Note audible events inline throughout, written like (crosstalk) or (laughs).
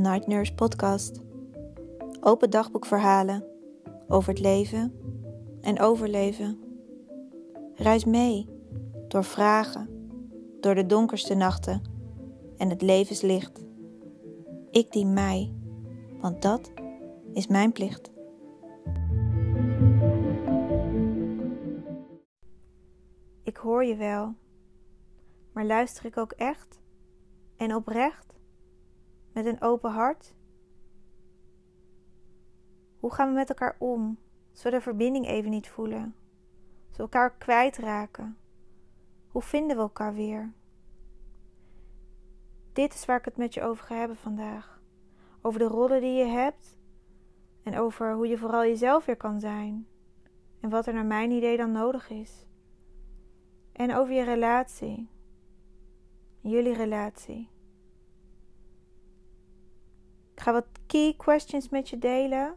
Night Nurse Podcast. Open dagboekverhalen over het leven en overleven. Reis mee door vragen, door de donkerste nachten en het levenslicht. Ik dien mij, want dat is mijn plicht. Ik hoor je wel, maar luister ik ook echt en oprecht? Met een open hart? Hoe gaan we met elkaar om als we de verbinding even niet voelen? Als we elkaar kwijtraken? Hoe vinden we elkaar weer? Dit is waar ik het met je over ga hebben vandaag. Over de rollen die je hebt en over hoe je vooral jezelf weer kan zijn. En wat er naar mijn idee dan nodig is. En over je relatie. Jullie relatie. Ik ga wat key questions met je delen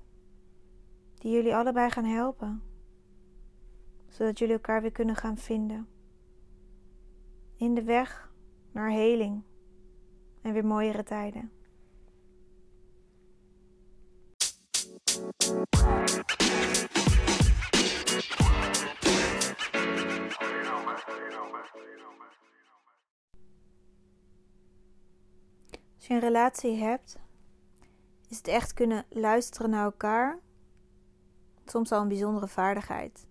die jullie allebei gaan helpen, zodat jullie elkaar weer kunnen gaan vinden in de weg naar heling en weer mooiere tijden. Als je een relatie hebt, is het echt kunnen luisteren naar elkaar soms al een bijzondere vaardigheid.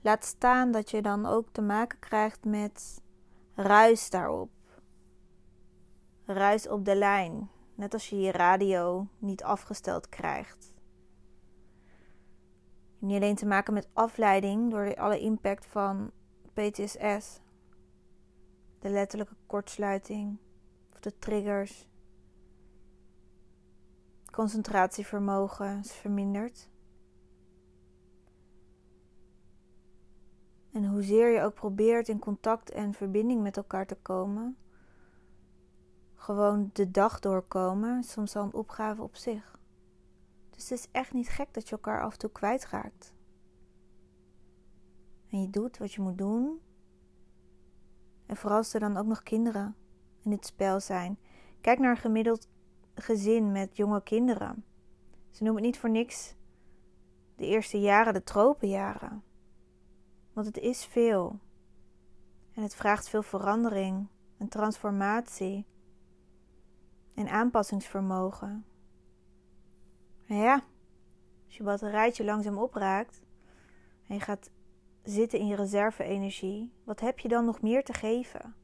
Laat staan dat je dan ook te maken krijgt met ruis daarop. Ruis op de lijn, net als je je radio niet afgesteld krijgt. Niet alleen te maken met afleiding door alle impact van PTSS, de letterlijke kortsluiting of de triggers concentratievermogen is verminderd. En hoezeer je ook probeert in contact en verbinding met elkaar te komen, gewoon de dag doorkomen, soms al een opgave op zich. Dus het is echt niet gek dat je elkaar af en toe kwijtraakt. En je doet wat je moet doen. En vooral als er dan ook nog kinderen in het spel zijn. Kijk naar een gemiddeld gezin met jonge kinderen. Ze noemen het niet voor niks de eerste jaren de tropenjaren. Want het is veel. En het vraagt veel verandering en transformatie en aanpassingsvermogen. En ja, als je batterijtje langzaam opraakt en je gaat zitten in je reserve-energie, wat heb je dan nog meer te geven?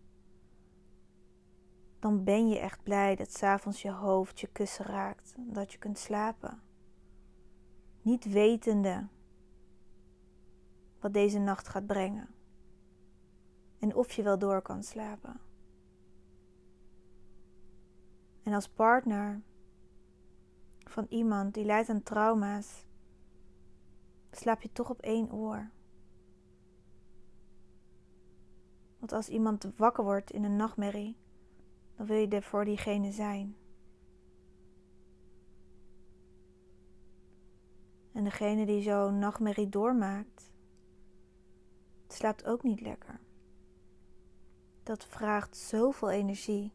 Dan ben je echt blij dat s'avonds je hoofd je kussen raakt dat je kunt slapen. Niet wetende wat deze nacht gaat brengen en of je wel door kan slapen. En als partner van iemand die lijdt aan trauma's, slaap je toch op één oor. Want als iemand wakker wordt in een nachtmerrie, dan wil je er voor diegene zijn. En degene die zo'n nachtmerrie doormaakt, slaapt ook niet lekker. Dat vraagt zoveel energie.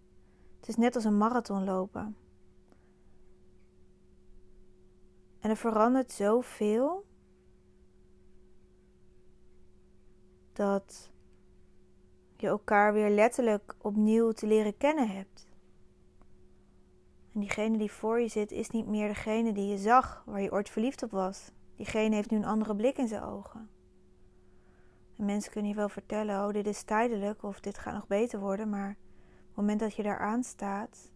Het is net als een marathon lopen. En er verandert zoveel dat je elkaar weer letterlijk opnieuw te leren kennen hebt. En diegene die voor je zit is niet meer degene die je zag, waar je ooit verliefd op was. Diegene heeft nu een andere blik in zijn ogen. En mensen kunnen je wel vertellen, oh dit is tijdelijk of dit gaat nog beter worden, maar op het moment dat je daar aan staat,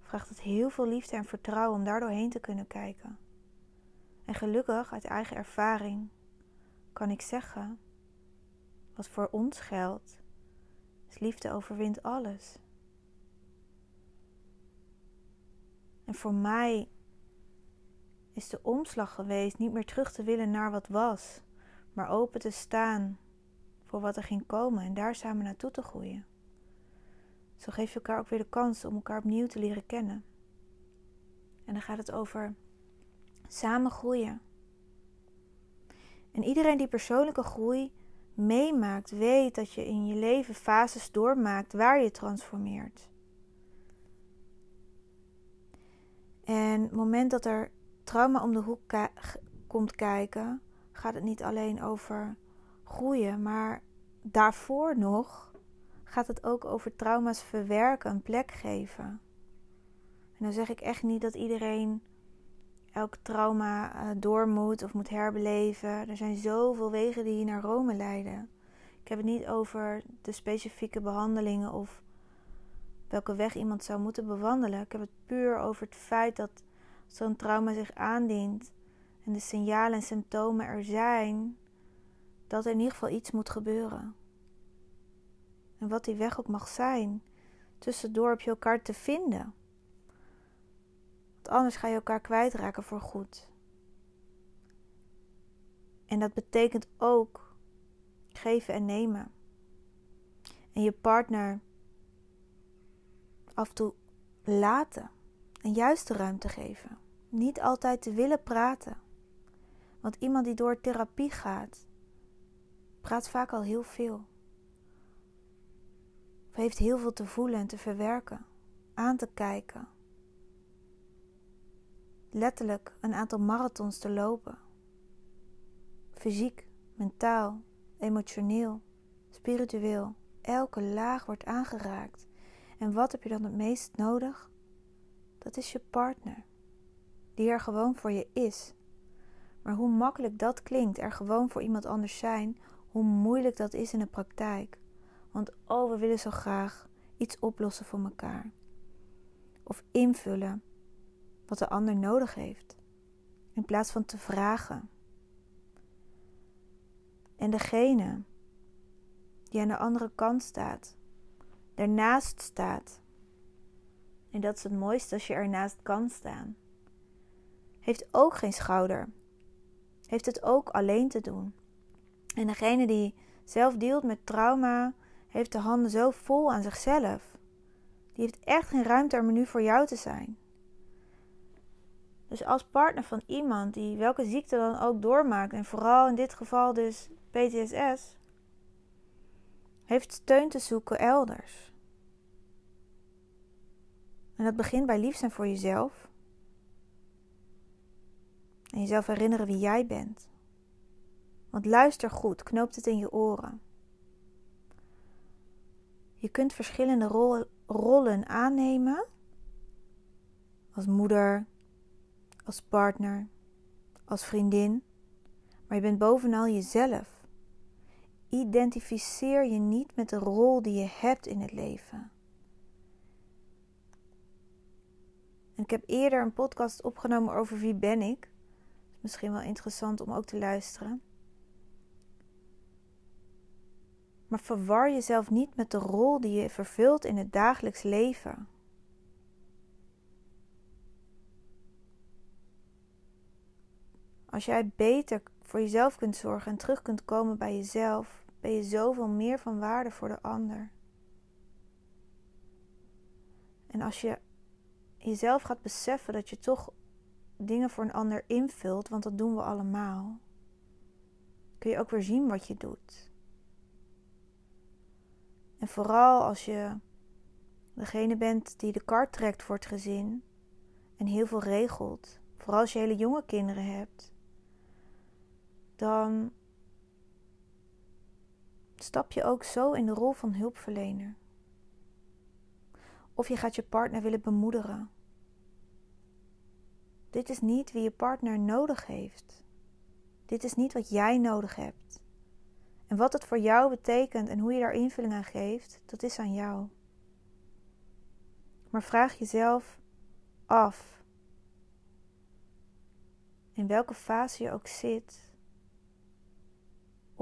vraagt het heel veel liefde en vertrouwen om daar doorheen te kunnen kijken. En gelukkig, uit eigen ervaring, kan ik zeggen, wat voor ons geldt, dus liefde overwint alles. En voor mij is de omslag geweest niet meer terug te willen naar wat was, maar open te staan voor wat er ging komen en daar samen naartoe te groeien. Zo geef je elkaar ook weer de kans om elkaar opnieuw te leren kennen. En dan gaat het over samen groeien. En iedereen die persoonlijke groei meemaakt, weet dat je in je leven fases doormaakt waar je transformeert. En het moment dat er trauma om de hoek komt kijken, gaat het niet alleen over groeien, maar daarvoor nog gaat het ook over trauma's verwerken, een plek geven. En dan zeg ik echt niet dat iedereen elk trauma uh, door moet of moet herbeleven. Er zijn zoveel wegen die naar Rome leiden. Ik heb het niet over de specifieke behandelingen of welke weg iemand zou moeten bewandelen. Ik heb het puur over het feit dat zo'n trauma zich aandient en de signalen en symptomen er zijn, dat er in ieder geval iets moet gebeuren. En wat die weg ook mag zijn, tussendoor heb je elkaar te vinden. Want anders ga je elkaar kwijtraken voor goed. En dat betekent ook geven en nemen. En je partner af en toe laten en juist de ruimte geven. Niet altijd te willen praten. Want iemand die door therapie gaat, praat vaak al heel veel. Of heeft heel veel te voelen en te verwerken, aan te kijken. Letterlijk een aantal marathons te lopen. Fysiek, mentaal, emotioneel, spiritueel. Elke laag wordt aangeraakt. En wat heb je dan het meest nodig? Dat is je partner, die er gewoon voor je is. Maar hoe makkelijk dat klinkt, er gewoon voor iemand anders zijn, hoe moeilijk dat is in de praktijk. Want oh, we willen zo graag iets oplossen voor elkaar. Of invullen wat de ander nodig heeft, in plaats van te vragen. En degene die aan de andere kant staat, ernaast staat. En dat is het mooiste als je ernaast kan staan. Heeft ook geen schouder. Heeft het ook alleen te doen. En degene die zelf dealt met trauma, heeft de handen zo vol aan zichzelf. Die heeft echt geen ruimte om nu voor jou te zijn. Dus als partner van iemand die welke ziekte dan ook doormaakt, en vooral in dit geval dus PTSS, heeft steun te zoeken elders. En dat begint bij lief zijn voor jezelf. En jezelf herinneren wie jij bent. Want luister goed, knoopt het in je oren. Je kunt verschillende rol, rollen aannemen. Als moeder, als partner, als vriendin. Maar je bent bovenal jezelf. Identificeer je niet met de rol die je hebt in het leven. ik heb eerder een podcast opgenomen over wie ben ik. Is misschien wel interessant om ook te luisteren. Maar verwar jezelf niet met de rol die je vervult in het dagelijks leven. Als jij beter voor jezelf kunt zorgen en terug kunt komen bij jezelf, ben je zoveel meer van waarde voor de ander. En als je jezelf gaat beseffen dat je toch dingen voor een ander invult, want dat doen we allemaal, kun je ook weer zien wat je doet. En vooral als je degene bent die de kar trekt voor het gezin en heel veel regelt, vooral als je hele jonge kinderen hebt, dan stap je ook zo in de rol van hulpverlener. Of je gaat je partner willen bemoederen. Dit is niet wie je partner nodig heeft. Dit is niet wat jij nodig hebt. En wat het voor jou betekent en hoe je daar invulling aan geeft, dat is aan jou. Maar vraag jezelf af, in welke fase je ook zit,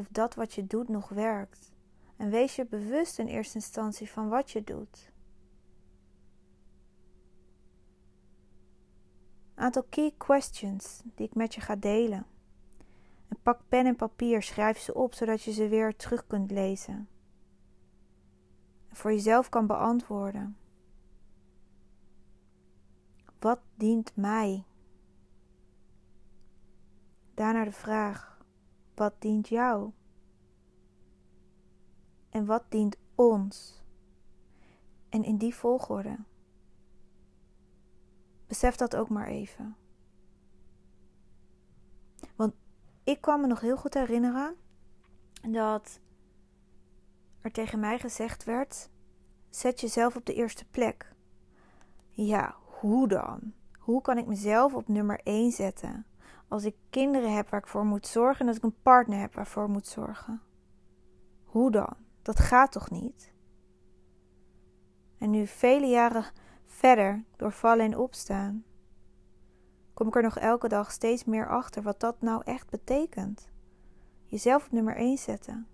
of dat wat je doet nog werkt. En wees je bewust in eerste instantie van wat je doet. aantal key questions die ik met je ga delen. En pak pen en papier, schrijf ze op zodat je ze weer terug kunt lezen. En voor jezelf kan beantwoorden. Wat dient mij? Daarna de vraag: wat dient jou? En wat dient ons? En in die volgorde. Besef dat ook maar even. Want ik kan me nog heel goed herinneren dat er tegen mij gezegd werd: zet jezelf op de eerste plek. Ja, hoe dan? Hoe kan ik mezelf op nummer 1 zetten? Als ik kinderen heb waar ik voor moet zorgen en als ik een partner heb waarvoor ik moet zorgen. Hoe dan? Dat gaat toch niet? En nu vele jaren verder door vallen en opstaan, kom ik er nog elke dag steeds meer achter wat dat nou echt betekent. Jezelf op nummer 1 zetten.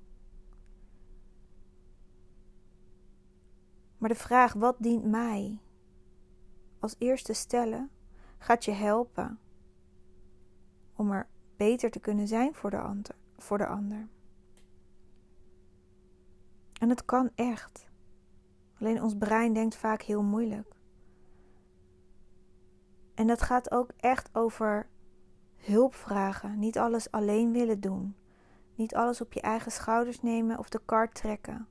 Maar de vraag wat dient mij als eerste stellen gaat je helpen om er beter te kunnen zijn voor de ander. Voor de ander. En het kan echt. Alleen ons brein denkt vaak heel moeilijk. En dat gaat ook echt over hulp vragen. Niet alles alleen willen doen. Niet alles op je eigen schouders nemen of de kar trekken.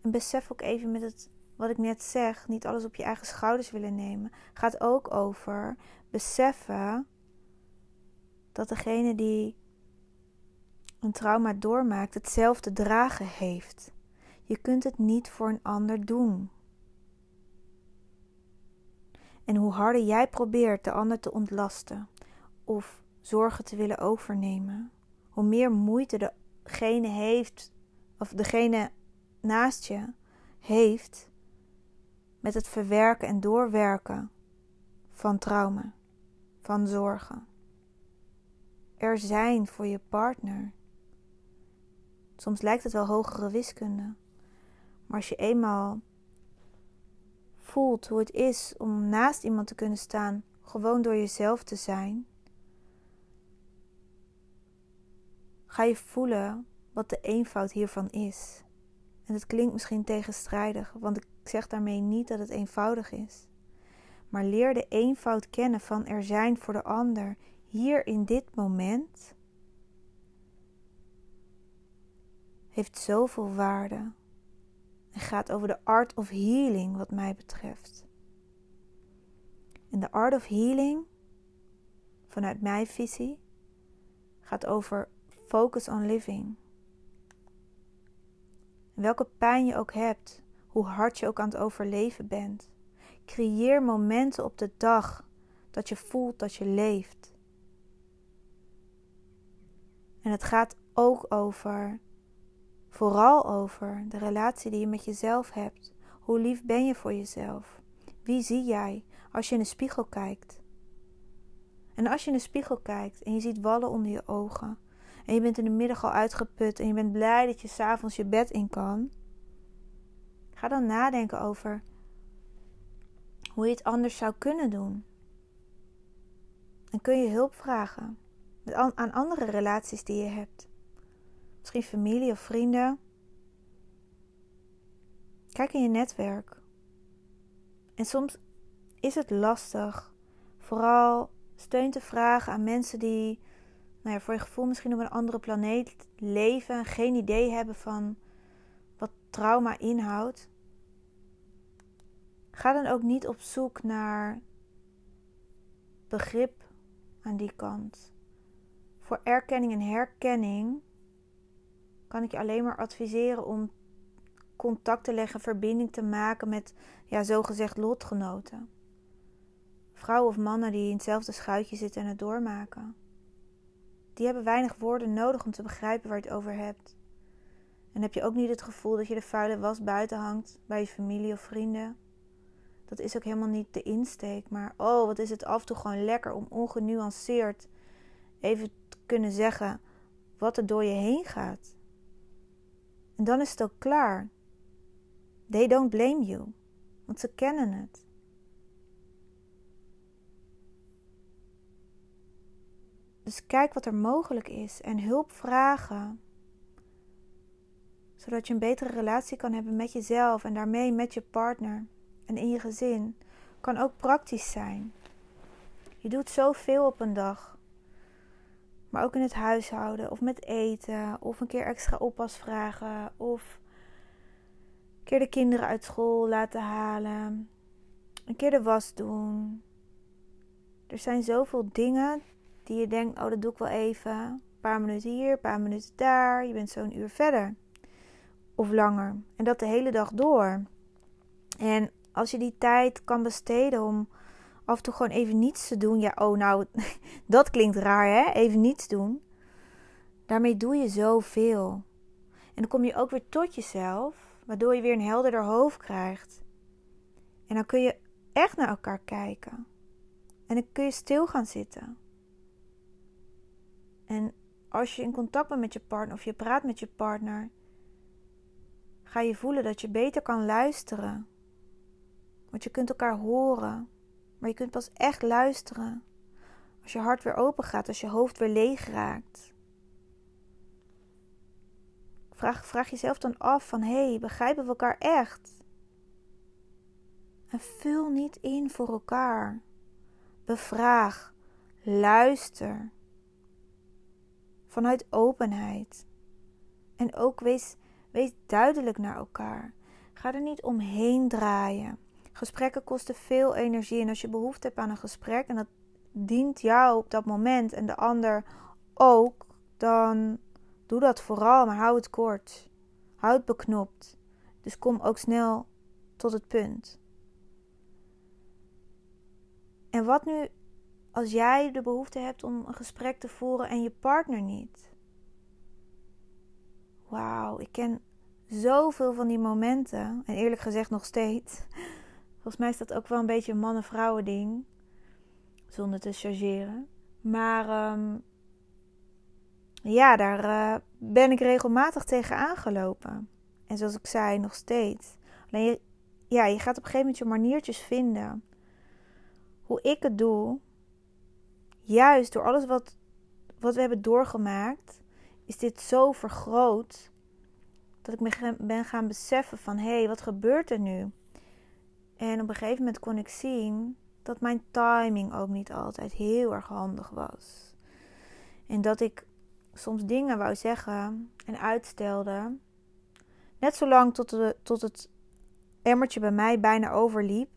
En besef ook even met het wat ik net zeg, niet alles op je eigen schouders willen nemen, gaat ook over beseffen dat degene die een trauma doormaakt hetzelfde dragen heeft. Je kunt het niet voor een ander doen. En hoe harder jij probeert de ander te ontlasten of zorgen te willen overnemen, hoe meer moeite degene heeft, of degene naast je heeft met het verwerken en doorwerken van trauma, van zorgen. Er zijn voor je partner. Soms lijkt het wel hogere wiskunde, maar als je eenmaal voelt hoe het is om naast iemand te kunnen staan, gewoon door jezelf te zijn, ga je voelen wat de eenvoud hiervan is. En het klinkt misschien tegenstrijdig, want ik zeg daarmee niet dat het eenvoudig is. Maar leer de eenvoud kennen van er zijn voor de ander hier in dit moment. Heeft zoveel waarde en gaat over de art of healing, wat mij betreft. En de art of healing, vanuit mijn visie, gaat over focus on living. welke pijn je ook hebt, hoe hard je ook aan het overleven bent. Creëer momenten op de dag dat je voelt dat je leeft. En het gaat ook over, vooral over de relatie die je met jezelf hebt. Hoe lief ben je voor jezelf? Wie zie jij als je in de spiegel kijkt? En als je in de spiegel kijkt en je ziet wallen onder je ogen, en je bent in de middag al uitgeput en je bent blij dat je s'avonds je bed in kan, Ga dan nadenken over hoe je het anders zou kunnen doen. En kun je hulp vragen aan andere relaties die je hebt. Misschien familie of vrienden. Kijk in je netwerk. En soms is het lastig, vooral steun te vragen aan mensen die, nou ja, voor je gevoel misschien op een andere planeet leven en geen idee hebben van wat trauma inhoudt. Ga dan ook niet op zoek naar begrip aan die kant. Voor erkenning en herkenning kan ik je alleen maar adviseren om contact te leggen, verbinding te maken met ja, zogezegd lotgenoten. Vrouwen of mannen die in hetzelfde schuitje zitten en het doormaken. Die hebben weinig woorden nodig om te begrijpen waar je het over hebt. En heb je ook niet het gevoel dat je de vuile was buiten hangt bij je familie of vrienden? Dat is ook helemaal niet de insteek. Maar oh, wat is het af en toe gewoon lekker om ongenuanceerd even kunnen zeggen wat er door je heen gaat. En dan is het ook klaar. They don't blame you. Want ze kennen het. Dus kijk wat er mogelijk is en hulp vragen. Zodat je een betere relatie kan hebben met jezelf en daarmee met je partner en in je gezin kan ook praktisch zijn. Je doet zoveel op een dag. Maar ook in het huishouden of met eten of een keer extra oppas vragen of een keer de kinderen uit school laten halen. Een keer de was doen. Er zijn zoveel dingen die je denkt: oh, dat doe ik wel even. Een paar minuten hier, een paar minuten daar. Je bent zo'n uur verder. Of langer. En dat de hele dag door. En als je die tijd kan besteden om af en toe gewoon even niets te doen. Ja, oh, nou, (laughs) dat klinkt raar, hè? Even niets doen. Daarmee doe je zoveel. En dan kom je ook weer tot jezelf, waardoor je weer een helderder hoofd krijgt. En dan kun je echt naar elkaar kijken. En dan kun je stil gaan zitten. En als je in contact bent met je partner of je praat met je partner, ga je voelen dat je beter kan luisteren. Want je kunt elkaar horen, maar je kunt pas echt luisteren als je hart weer open gaat, als je hoofd weer leeg raakt. Vraag, vraag jezelf dan af van, hé, hey, begrijpen we elkaar echt? En vul niet in voor elkaar. Bevraag, luister. Vanuit openheid. En ook wees, wees duidelijk naar elkaar. Ga er niet omheen draaien. Gesprekken kosten veel energie. En als je behoefte hebt aan een gesprek en dat dient jou op dat moment en de ander ook, dan doe dat vooral, maar hou het kort. Hou het beknopt. Dus kom ook snel tot het punt. En wat nu als jij de behoefte hebt om een gesprek te voeren en je partner niet? Wauw, ik ken zoveel van die momenten. En eerlijk gezegd nog steeds. Volgens mij is dat ook wel een beetje een mannen-vrouwen ding. Zonder te chargeren. Maar um, ja, daar uh, ben ik regelmatig tegen aangelopen. En zoals ik zei, nog steeds. Alleen ja, je gaat op een gegeven moment je maniertjes vinden. Hoe ik het doe, juist door alles wat, wat we hebben doorgemaakt, is dit zo vergroot. Dat ik me ben gaan beseffen van, hé, hey, wat gebeurt er nu? En op een gegeven moment kon ik zien dat mijn timing ook niet altijd heel erg handig was. En dat ik soms dingen wou zeggen en uitstelde. Net zolang tot, de, tot het emmertje bij mij bijna overliep.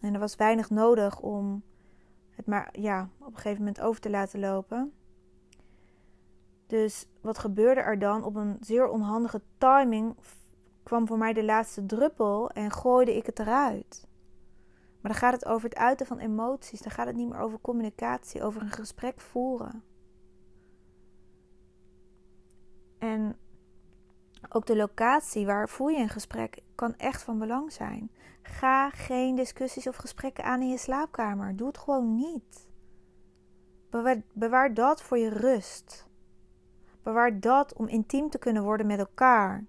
En er was weinig nodig om het maar ja, op een gegeven moment over te laten lopen. Dus wat gebeurde er dan? Op een zeer onhandige timing kwam voor mij de laatste druppel en gooide ik het eruit. Maar dan gaat het over het uiten van emoties. Dan gaat het niet meer over communicatie, over een gesprek voeren. En ook de locatie waar voer je een gesprek kan echt van belang zijn. Ga geen discussies of gesprekken aan in je slaapkamer. Doe het gewoon niet. Bewaar, bewaar dat voor je rust. Bewaar dat om intiem te kunnen worden met elkaar.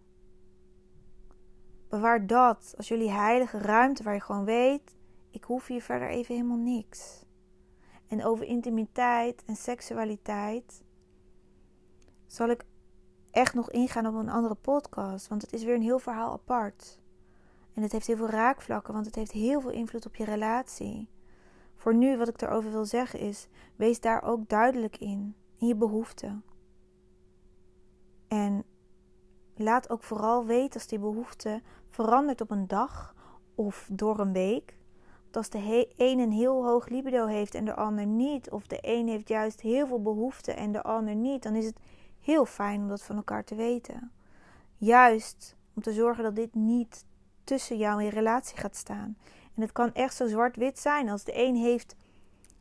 Bewaar dat als jullie heilige ruimte waar je gewoon weet: ik hoef hier verder even helemaal niks. En over intimiteit en seksualiteit zal ik echt nog ingaan op een andere podcast. Want het is weer een heel verhaal apart. En het heeft heel veel raakvlakken, want het heeft heel veel invloed op je relatie. Voor nu, wat ik erover wil zeggen is: wees daar ook duidelijk in, in je behoeften. En laat ook vooral weten als die behoefte verandert op een dag of door een week. Dat als de een een heel hoog libido heeft en de ander niet, of de een heeft juist heel veel behoefte en de ander niet, dan is het heel fijn om dat van elkaar te weten. Juist om te zorgen dat dit niet tussen jou en je relatie gaat staan. En het kan echt zo zwart-wit zijn als de een heeft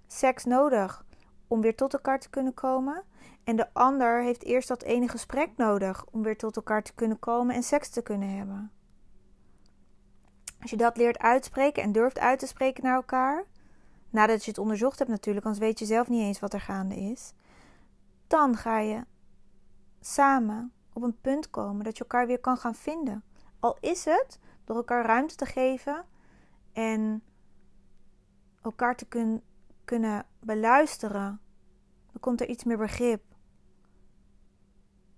seks nodig om weer tot elkaar te kunnen komen. En de ander heeft eerst dat ene gesprek nodig om weer tot elkaar te kunnen komen en seks te kunnen hebben. Als je dat leert uitspreken en durft uit te spreken naar elkaar, nadat je het onderzocht hebt natuurlijk, anders weet je zelf niet eens wat er gaande is, dan ga je samen op een punt komen dat je elkaar weer kan gaan vinden. Al is het door elkaar ruimte te geven en elkaar te kun, kunnen beluisteren, dan komt er iets meer begrip.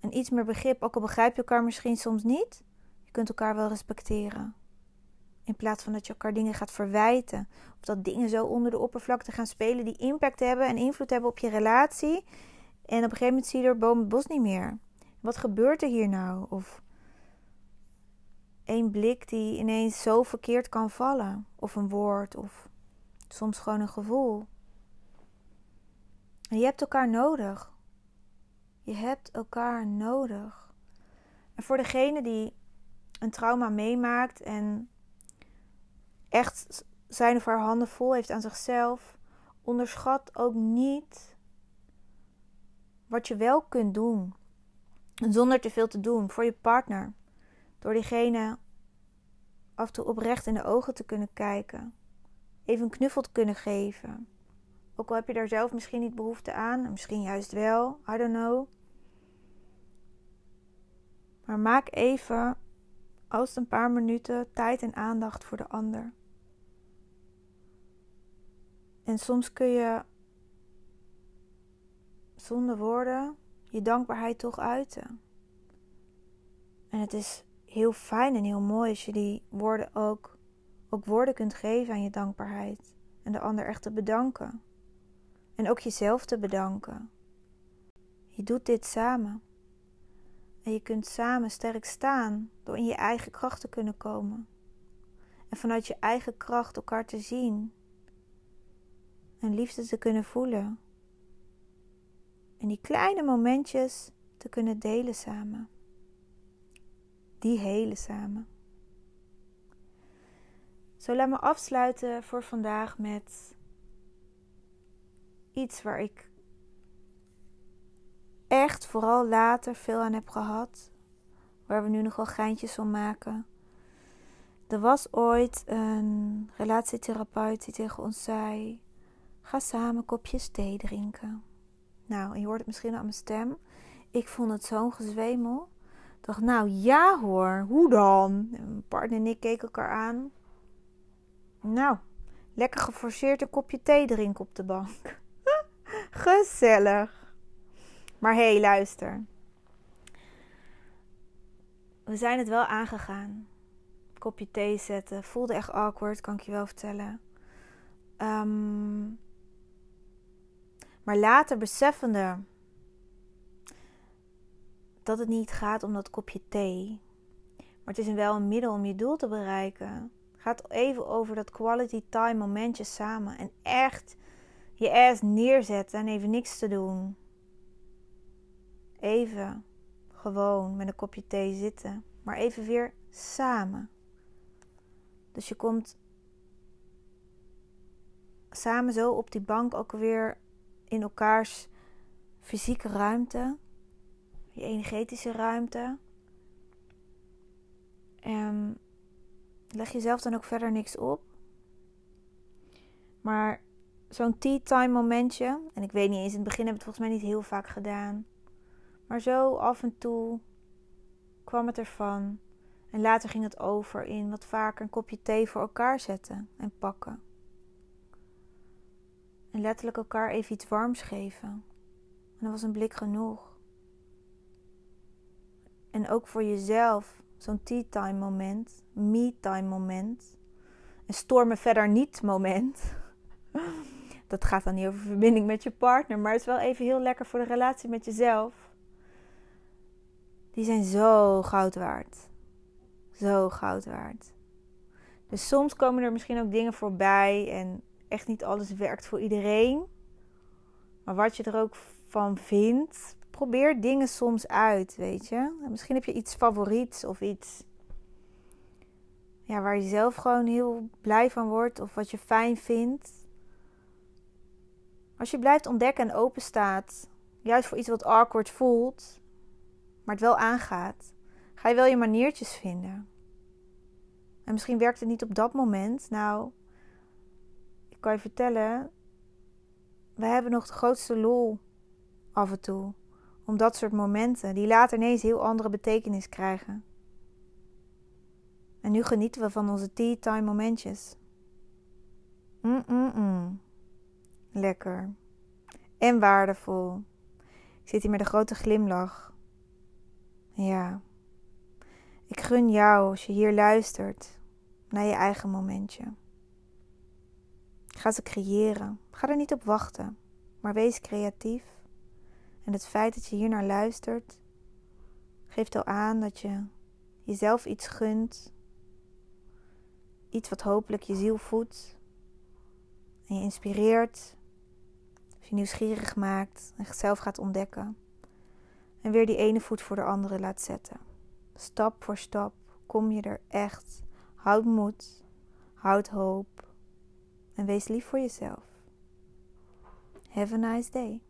En iets meer begrip, ook al begrijp je elkaar misschien soms niet, je kunt elkaar wel respecteren. In plaats van dat je elkaar dingen gaat verwijten. Of dat dingen zo onder de oppervlakte gaan spelen die impact hebben en invloed hebben op je relatie. En op een gegeven moment zie je door boom het bos niet meer. Wat gebeurt er hier nou? Of één blik die ineens zo verkeerd kan vallen. Of een woord. Of soms gewoon een gevoel. En je hebt elkaar nodig. Je hebt elkaar nodig. En voor degene die een trauma meemaakt en echt zijn of haar handen vol heeft aan zichzelf, onderschat ook niet wat je wel kunt doen. Zonder te veel te doen voor je partner. Door diegene af en toe oprecht in de ogen te kunnen kijken. Even een knuffel te kunnen geven. Ook al heb je daar zelf misschien niet behoefte aan, misschien juist wel, I don't know. Maar maak even, als een paar minuten, tijd en aandacht voor de ander. En soms kun je zonder woorden je dankbaarheid toch uiten. En het is heel fijn en heel mooi als je die woorden ook, ook woorden kunt geven aan je dankbaarheid. En de ander echt te bedanken. En ook jezelf te bedanken. Je doet dit samen. En je kunt samen sterk staan door in je eigen kracht te kunnen komen. En vanuit je eigen kracht elkaar te zien. En liefde te kunnen voelen. En die kleine momentjes te kunnen delen samen. Die hele samen. Zo laat me afsluiten voor vandaag met iets waar ik echt vooral later veel aan heb gehad. Waar we nu nog wel geintjes om maken. Er was ooit een relatietherapeut die tegen ons zei: Ga samen kopjes thee drinken. Nou, je hoort het misschien aan mijn stem. Ik vond het zo'n gezwemel. Ik dacht, nou ja hoor, hoe dan? Mijn partner en ik keken elkaar aan. Nou, lekker geforceerd een kopje thee drinken op de bank. Gezellig. Maar hé, hey, luister. We zijn het wel aangegaan. Kopje thee zetten. Voelde echt awkward, kan ik je wel vertellen. Um, maar later beseffende dat het niet gaat om dat kopje thee. Maar het is wel een middel om je doel te bereiken. Gaat even over dat quality time momentje samen. En echt je ass neerzetten en even niks te doen. Even gewoon met een kopje thee zitten. Maar even weer samen. Dus je komt samen zo op die bank ook weer in elkaars fysieke ruimte, je energetische ruimte. En leg jezelf dan ook verder niks op. Maar zo'n tea time momentje, en ik weet niet eens, in het begin heb ik het volgens mij niet heel vaak gedaan. Maar zo af en toe kwam het ervan. En later ging het over in wat vaker een kopje thee voor elkaar zetten en pakken. En letterlijk elkaar even iets warms geven. En dat was een blik genoeg. En ook voor jezelf zo'n tea time moment, me time moment. Een stormen verder niet moment. (laughs) Dat gaat dan niet over verbinding met je partner, maar het is wel even heel lekker voor de relatie met jezelf. Die zijn zo goud waard. Zo goud waard. Dus soms komen er misschien ook dingen voorbij en echt niet alles werkt voor iedereen. Maar wat je er ook van vindt, probeer dingen soms uit, weet je. Misschien heb je iets favoriets of iets ja, waar je zelf gewoon heel blij van wordt of wat je fijn vindt. Als je blijft ontdekken en open staat, juist voor iets wat awkward voelt, maar het wel aangaat, ga je wel je maniertjes vinden. En misschien werkt het niet op dat moment. Nou, kan je vertellen, we hebben nog de grootste lol af en toe. Om dat soort momenten, die later ineens heel andere betekenis krijgen. En nu genieten we van onze tea time momentjes. Mm-mm-mm. Lekker. En waardevol. Ik zit hier met een grote glimlach. Ja. Ik gun jou als je hier luistert naar je eigen momentje. Ga ze creëren. Ga er niet op wachten, maar wees creatief. En het feit dat je hier naar luistert, geeft al aan dat je jezelf iets gunt. Iets wat hopelijk je ziel voedt. En je inspireert. Je nieuwsgierig maakt en zelf gaat ontdekken. En weer die ene voet voor de andere laat zetten. Stap voor stap kom je er echt. Houd moed, houd hoop en wees lief voor jezelf. Have a nice day.